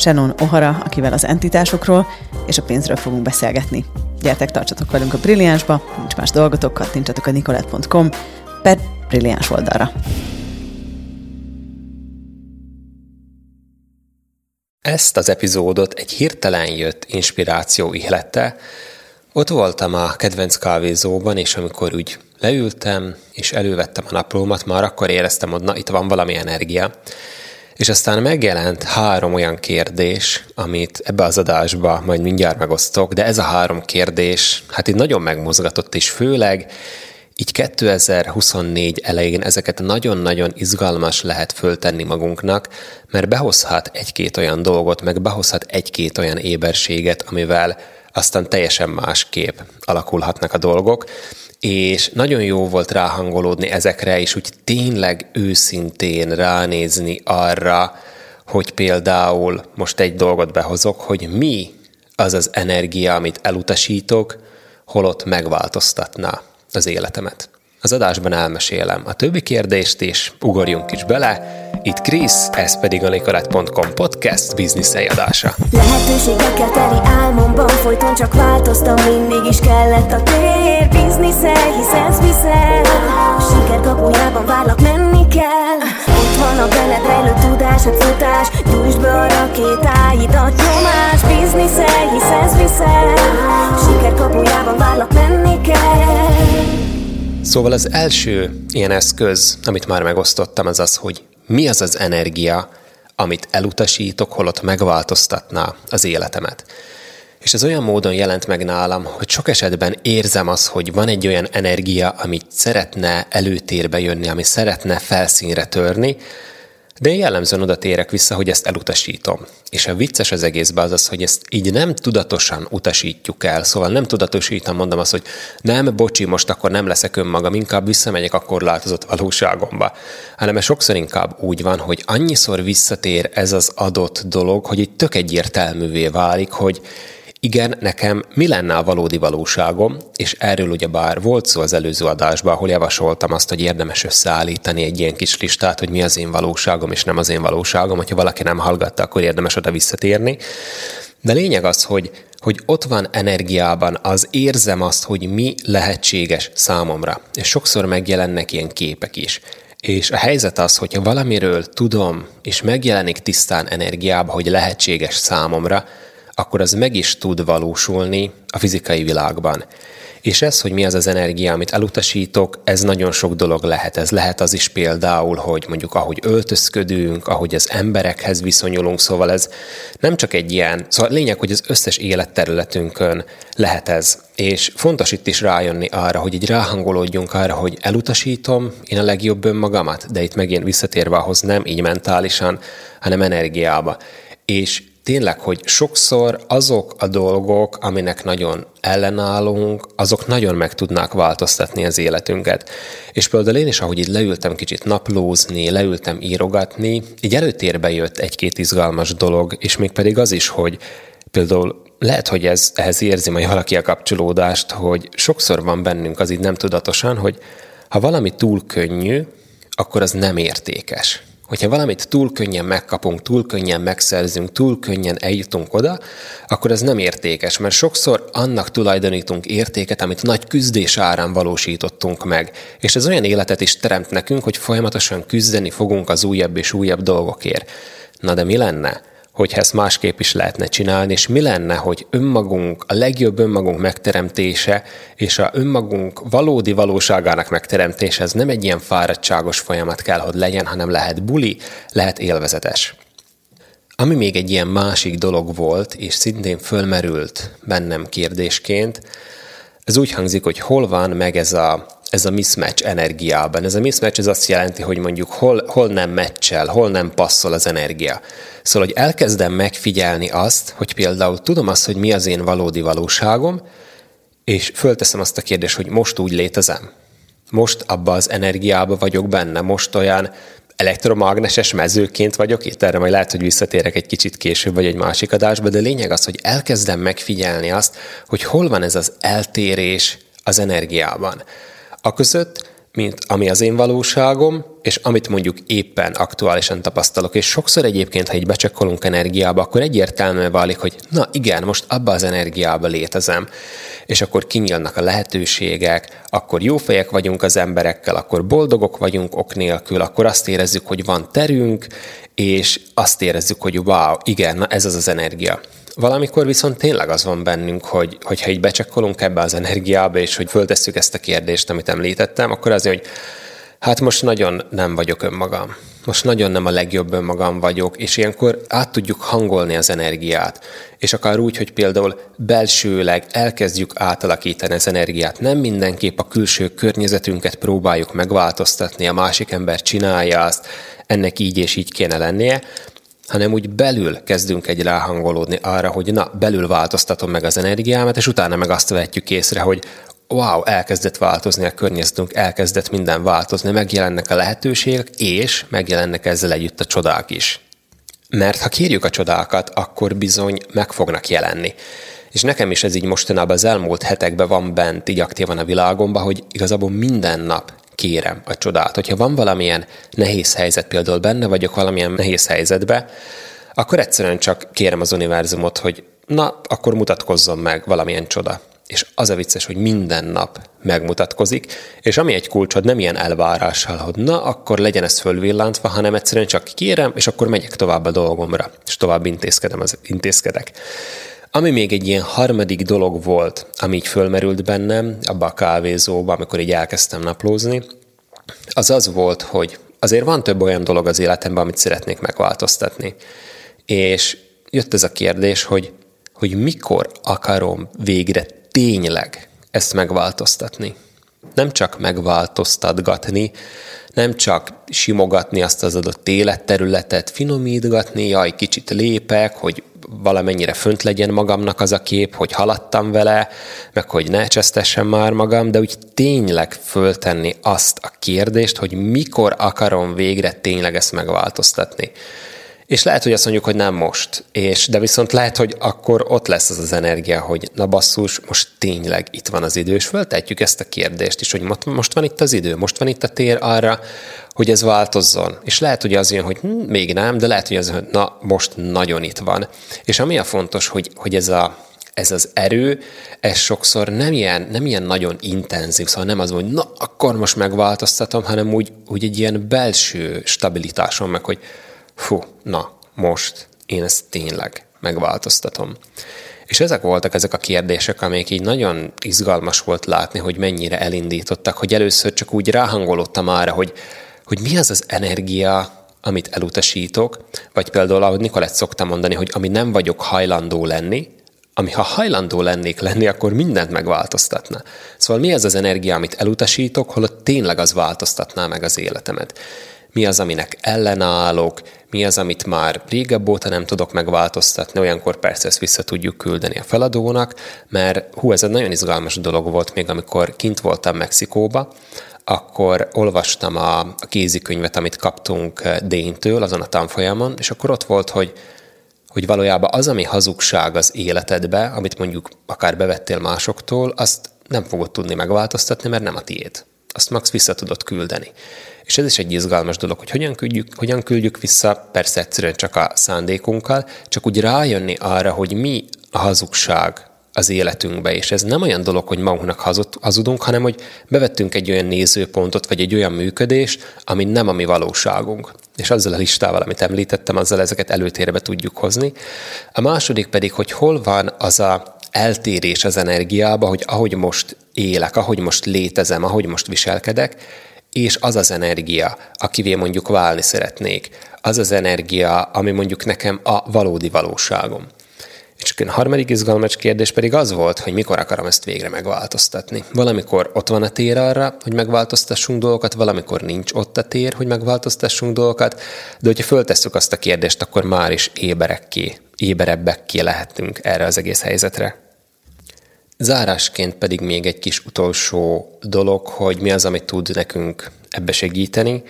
Shannon O'Hara, akivel az entitásokról és a pénzről fogunk beszélgetni. Gyertek, tartsatok velünk a Brilliánsba, nincs más dolgotok, kattintsatok a nicolette.com per Brilliáns oldalra. Ezt az epizódot egy hirtelen jött inspiráció ihlette. Ott voltam a kedvenc kávézóban, és amikor úgy leültem, és elővettem a naplómat, már akkor éreztem, hogy na, itt van valami energia. És aztán megjelent három olyan kérdés, amit ebbe az adásba majd mindjárt megosztok, de ez a három kérdés, hát itt nagyon megmozgatott, és főleg így 2024 elején ezeket nagyon-nagyon izgalmas lehet föltenni magunknak, mert behozhat egy-két olyan dolgot, meg behozhat egy-két olyan éberséget, amivel aztán teljesen másképp alakulhatnak a dolgok, és nagyon jó volt ráhangolódni ezekre, és úgy tényleg őszintén ránézni arra, hogy például most egy dolgot behozok, hogy mi az az energia, amit elutasítok, holott megváltoztatná az életemet. Az adásban elmesélem a többi kérdést is, ugorjunk is bele. Itt Krisz, ez pedig a nikolett.com podcast bizniszei adása. Lehetőségekkel teli álmomban folyton csak változtam, mindig is kellett a tér. Bizniszel, hisz ez viszel. Siker kapujában várlak, menni kell. Ott van a benned rejlő tudás, a futás. Gyújtsd be a rakétáidat, nyomás. Bizniszel, hisz ez viszel. Siker kapujában várlak, menni kell. Szóval az első ilyen eszköz, amit már megosztottam, az az, hogy mi az az energia, amit elutasítok, holott megváltoztatná az életemet. És ez olyan módon jelent meg nálam, hogy sok esetben érzem azt, hogy van egy olyan energia, amit szeretne előtérbe jönni, ami szeretne felszínre törni, de én jellemzően oda térek vissza, hogy ezt elutasítom. És a vicces az egészben az az, hogy ezt így nem tudatosan utasítjuk el. Szóval nem tudatosítom, mondom azt, hogy nem, bocsi, most akkor nem leszek önmagam, inkább visszamegyek a korlátozott valóságomba. Hanem ez sokszor inkább úgy van, hogy annyiszor visszatér ez az adott dolog, hogy itt tök egyértelművé válik, hogy igen, nekem mi lenne a valódi valóságom, és erről ugye bár volt szó az előző adásban, ahol javasoltam azt, hogy érdemes összeállítani egy ilyen kis listát, hogy mi az én valóságom, és nem az én valóságom, hogyha valaki nem hallgatta, akkor érdemes oda visszatérni. De lényeg az, hogy, hogy ott van energiában, az érzem azt, hogy mi lehetséges számomra. És sokszor megjelennek ilyen képek is. És a helyzet az, hogyha valamiről tudom, és megjelenik tisztán energiába, hogy lehetséges számomra, akkor az meg is tud valósulni a fizikai világban. És ez, hogy mi az az energia, amit elutasítok, ez nagyon sok dolog lehet. Ez lehet az is például, hogy mondjuk ahogy öltözködünk, ahogy az emberekhez viszonyulunk, szóval ez nem csak egy ilyen, szóval lényeg, hogy az összes életterületünkön lehet ez. És fontos itt is rájönni arra, hogy így ráhangolódjunk arra, hogy elutasítom én a legjobb önmagamat, de itt megint visszatérve ahhoz nem így mentálisan, hanem energiába. És tényleg, hogy sokszor azok a dolgok, aminek nagyon ellenállunk, azok nagyon meg tudnák változtatni az életünket. És például én is, ahogy így leültem kicsit naplózni, leültem írogatni, így előtérbe jött egy-két izgalmas dolog, és még pedig az is, hogy például lehet, hogy ez, ehhez érzi majd valaki a kapcsolódást, hogy sokszor van bennünk az így nem tudatosan, hogy ha valami túl könnyű, akkor az nem értékes hogyha valamit túl könnyen megkapunk, túl könnyen megszerzünk, túl könnyen eljutunk oda, akkor ez nem értékes, mert sokszor annak tulajdonítunk értéket, amit nagy küzdés árán valósítottunk meg. És ez olyan életet is teremt nekünk, hogy folyamatosan küzdeni fogunk az újabb és újabb dolgokért. Na de mi lenne, hogyha ezt másképp is lehetne csinálni, és mi lenne, hogy önmagunk, a legjobb önmagunk megteremtése, és a önmagunk valódi valóságának megteremtése, ez nem egy ilyen fáradtságos folyamat kell, hogy legyen, hanem lehet buli, lehet élvezetes. Ami még egy ilyen másik dolog volt, és szintén fölmerült bennem kérdésként, ez úgy hangzik, hogy hol van meg ez a, ez a mismatch energiában. Ez a mismatch ez azt jelenti, hogy mondjuk hol, hol nem meccsel, hol nem passzol az energia. Szóval, hogy elkezdem megfigyelni azt, hogy például tudom azt, hogy mi az én valódi valóságom, és fölteszem azt a kérdést, hogy most úgy létezem. Most abba az energiába vagyok benne, most olyan elektromágneses mezőként vagyok itt, erre majd lehet, hogy visszatérek egy kicsit később, vagy egy másik adásba, de lényeg az, hogy elkezdem megfigyelni azt, hogy hol van ez az eltérés az energiában. A között, mint ami az én valóságom, és amit mondjuk éppen aktuálisan tapasztalok. És sokszor egyébként, ha így becsekkolunk energiába, akkor egyértelműen válik, hogy na igen, most abba az energiába létezem. És akkor kinyílnak a lehetőségek, akkor jó fejek vagyunk az emberekkel, akkor boldogok vagyunk ok nélkül, akkor azt érezzük, hogy van terünk, és azt érezzük, hogy wow, igen, na ez az az energia. Valamikor viszont tényleg az van bennünk, hogy, hogyha így becsekkolunk ebbe az energiába, és hogy föltesszük ezt a kérdést, amit említettem, akkor az, hogy hát most nagyon nem vagyok önmagam. Most nagyon nem a legjobb önmagam vagyok, és ilyenkor át tudjuk hangolni az energiát. És akár úgy, hogy például belsőleg elkezdjük átalakítani az energiát. Nem mindenképp a külső környezetünket próbáljuk megváltoztatni, a másik ember csinálja azt, ennek így és így kéne lennie, hanem úgy belül kezdünk egy ráhangolódni arra, hogy na, belül változtatom meg az energiámat, és utána meg azt vehetjük észre, hogy wow, elkezdett változni a környezetünk, elkezdett minden változni, megjelennek a lehetőségek, és megjelennek ezzel együtt a csodák is. Mert ha kérjük a csodákat, akkor bizony meg fognak jelenni. És nekem is ez így mostanában az elmúlt hetekben van bent így aktívan a világomban, hogy igazából minden nap kérem a csodát. Hogyha van valamilyen nehéz helyzet, például benne vagyok valamilyen nehéz helyzetbe, akkor egyszerűen csak kérem az univerzumot, hogy na, akkor mutatkozzon meg valamilyen csoda. És az a vicces, hogy minden nap megmutatkozik, és ami egy kulcsod, nem ilyen elvárással, hogy na, akkor legyen ez fölvillantva, hanem egyszerűen csak kérem, és akkor megyek tovább a dolgomra, és tovább intézkedem, az, intézkedek. Ami még egy ilyen harmadik dolog volt, ami így fölmerült bennem, abba a kávézóba, amikor így elkezdtem naplózni, az az volt, hogy azért van több olyan dolog az életemben, amit szeretnék megváltoztatni. És jött ez a kérdés, hogy, hogy mikor akarom végre tényleg ezt megváltoztatni. Nem csak megváltoztatgatni, nem csak simogatni azt az adott életterületet, finomítgatni, jaj, kicsit lépek, hogy valamennyire fönt legyen magamnak az a kép, hogy haladtam vele, meg hogy ne csesztessem már magam, de úgy tényleg föltenni azt a kérdést, hogy mikor akarom végre tényleg ezt megváltoztatni. És lehet, hogy azt mondjuk, hogy nem most, és, de viszont lehet, hogy akkor ott lesz az az energia, hogy na basszus, most tényleg itt van az idő, és föltetjük ezt a kérdést is, hogy most van itt az idő, most van itt a tér arra, hogy ez változzon. És lehet, hogy az jön, hogy hm, még nem, de lehet, hogy az hogy na, most nagyon itt van. És ami a fontos, hogy, hogy ez a, ez az erő, ez sokszor nem ilyen, nem ilyen nagyon intenzív, szóval nem az, hogy na, akkor most megváltoztatom, hanem úgy, úgy egy ilyen belső stabilitáson meg, hogy fú, na, most én ezt tényleg megváltoztatom. És ezek voltak ezek a kérdések, amik így nagyon izgalmas volt látni, hogy mennyire elindítottak, hogy először csak úgy ráhangolódtam arra, hogy, hogy mi az az energia, amit elutasítok, vagy például, ahogy Nikolett szokta mondani, hogy ami nem vagyok hajlandó lenni, ami ha hajlandó lennék lenni, akkor mindent megváltoztatna. Szóval mi az az energia, amit elutasítok, holott tényleg az változtatná meg az életemet mi az, aminek ellenállok, mi az, amit már régebb óta nem tudok megváltoztatni, olyankor persze ezt vissza tudjuk küldeni a feladónak, mert hú, ez egy nagyon izgalmas dolog volt még, amikor kint voltam Mexikóba, akkor olvastam a, a kézikönyvet, amit kaptunk eh, Déntől azon a tanfolyamon, és akkor ott volt, hogy hogy valójában az, ami hazugság az életedbe, amit mondjuk akár bevettél másoktól, azt nem fogod tudni megváltoztatni, mert nem a tiéd. Azt max vissza tudod küldeni. És ez is egy izgalmas dolog, hogy hogyan küldjük, hogyan küldjük vissza, persze egyszerűen csak a szándékunkkal, csak úgy rájönni arra, hogy mi a hazugság az életünkbe, és ez nem olyan dolog, hogy magunknak hazudunk, hanem hogy bevettünk egy olyan nézőpontot, vagy egy olyan működést, ami nem a mi valóságunk. És azzal a listával, amit említettem, azzal ezeket előtérbe tudjuk hozni. A második pedig, hogy hol van az a eltérés az energiába, hogy ahogy most élek, ahogy most létezem, ahogy most viselkedek, és az az energia, akivé mondjuk válni szeretnék, az az energia, ami mondjuk nekem a valódi valóságom. És a harmadik izgalmas kérdés pedig az volt, hogy mikor akarom ezt végre megváltoztatni. Valamikor ott van a tér arra, hogy megváltoztassunk dolgokat, valamikor nincs ott a tér, hogy megváltoztassunk dolgokat, de hogyha föltesszük azt a kérdést, akkor már is éberekké, éberebbekké lehetünk erre az egész helyzetre. Zárásként pedig még egy kis utolsó dolog, hogy mi az, amit tud nekünk ebbe segíteni.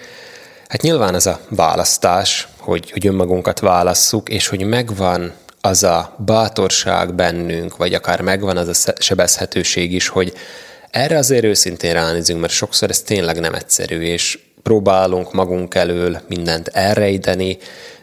Hát nyilván az a választás, hogy, hogy önmagunkat válasszuk, és hogy megvan az a bátorság bennünk, vagy akár megvan az a sebezhetőség is, hogy erre azért őszintén ránézünk, mert sokszor ez tényleg nem egyszerű, és próbálunk magunk elől mindent elrejteni,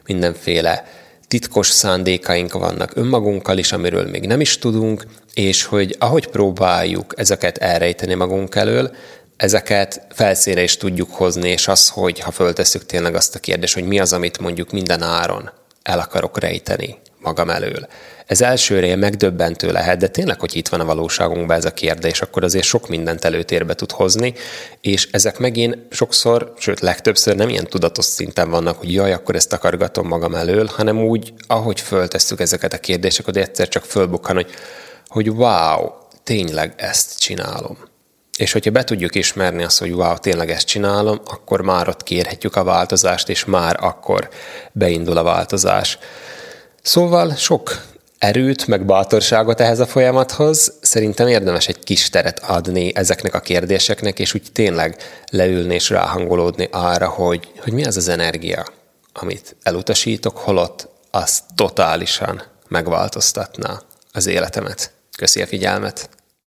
mindenféle titkos szándékaink vannak önmagunkkal is, amiről még nem is tudunk, és hogy ahogy próbáljuk ezeket elrejteni magunk elől, ezeket felszínre is tudjuk hozni, és az, hogy ha föltesszük tényleg azt a kérdést, hogy mi az, amit mondjuk minden áron el akarok rejteni magam elől. Ez elsőre megdöbbentő lehet, de tényleg, hogy itt van a valóságunkban ez a kérdés, akkor azért sok mindent előtérbe tud hozni, és ezek megint sokszor, sőt legtöbbször nem ilyen tudatos szinten vannak, hogy jaj, akkor ezt akargatom magam elől, hanem úgy, ahogy föltesszük ezeket a kérdéseket, egyszer csak fölbukkan, hogy, hogy wow, tényleg ezt csinálom. És hogyha be tudjuk ismerni azt, hogy wow, tényleg ezt csinálom, akkor már ott kérhetjük a változást, és már akkor beindul a változás. Szóval sok erőt, meg bátorságot ehhez a folyamathoz. Szerintem érdemes egy kis teret adni ezeknek a kérdéseknek, és úgy tényleg leülni és ráhangolódni arra, hogy, hogy mi az az energia, amit elutasítok, holott az totálisan megváltoztatná az életemet. Köszi a figyelmet!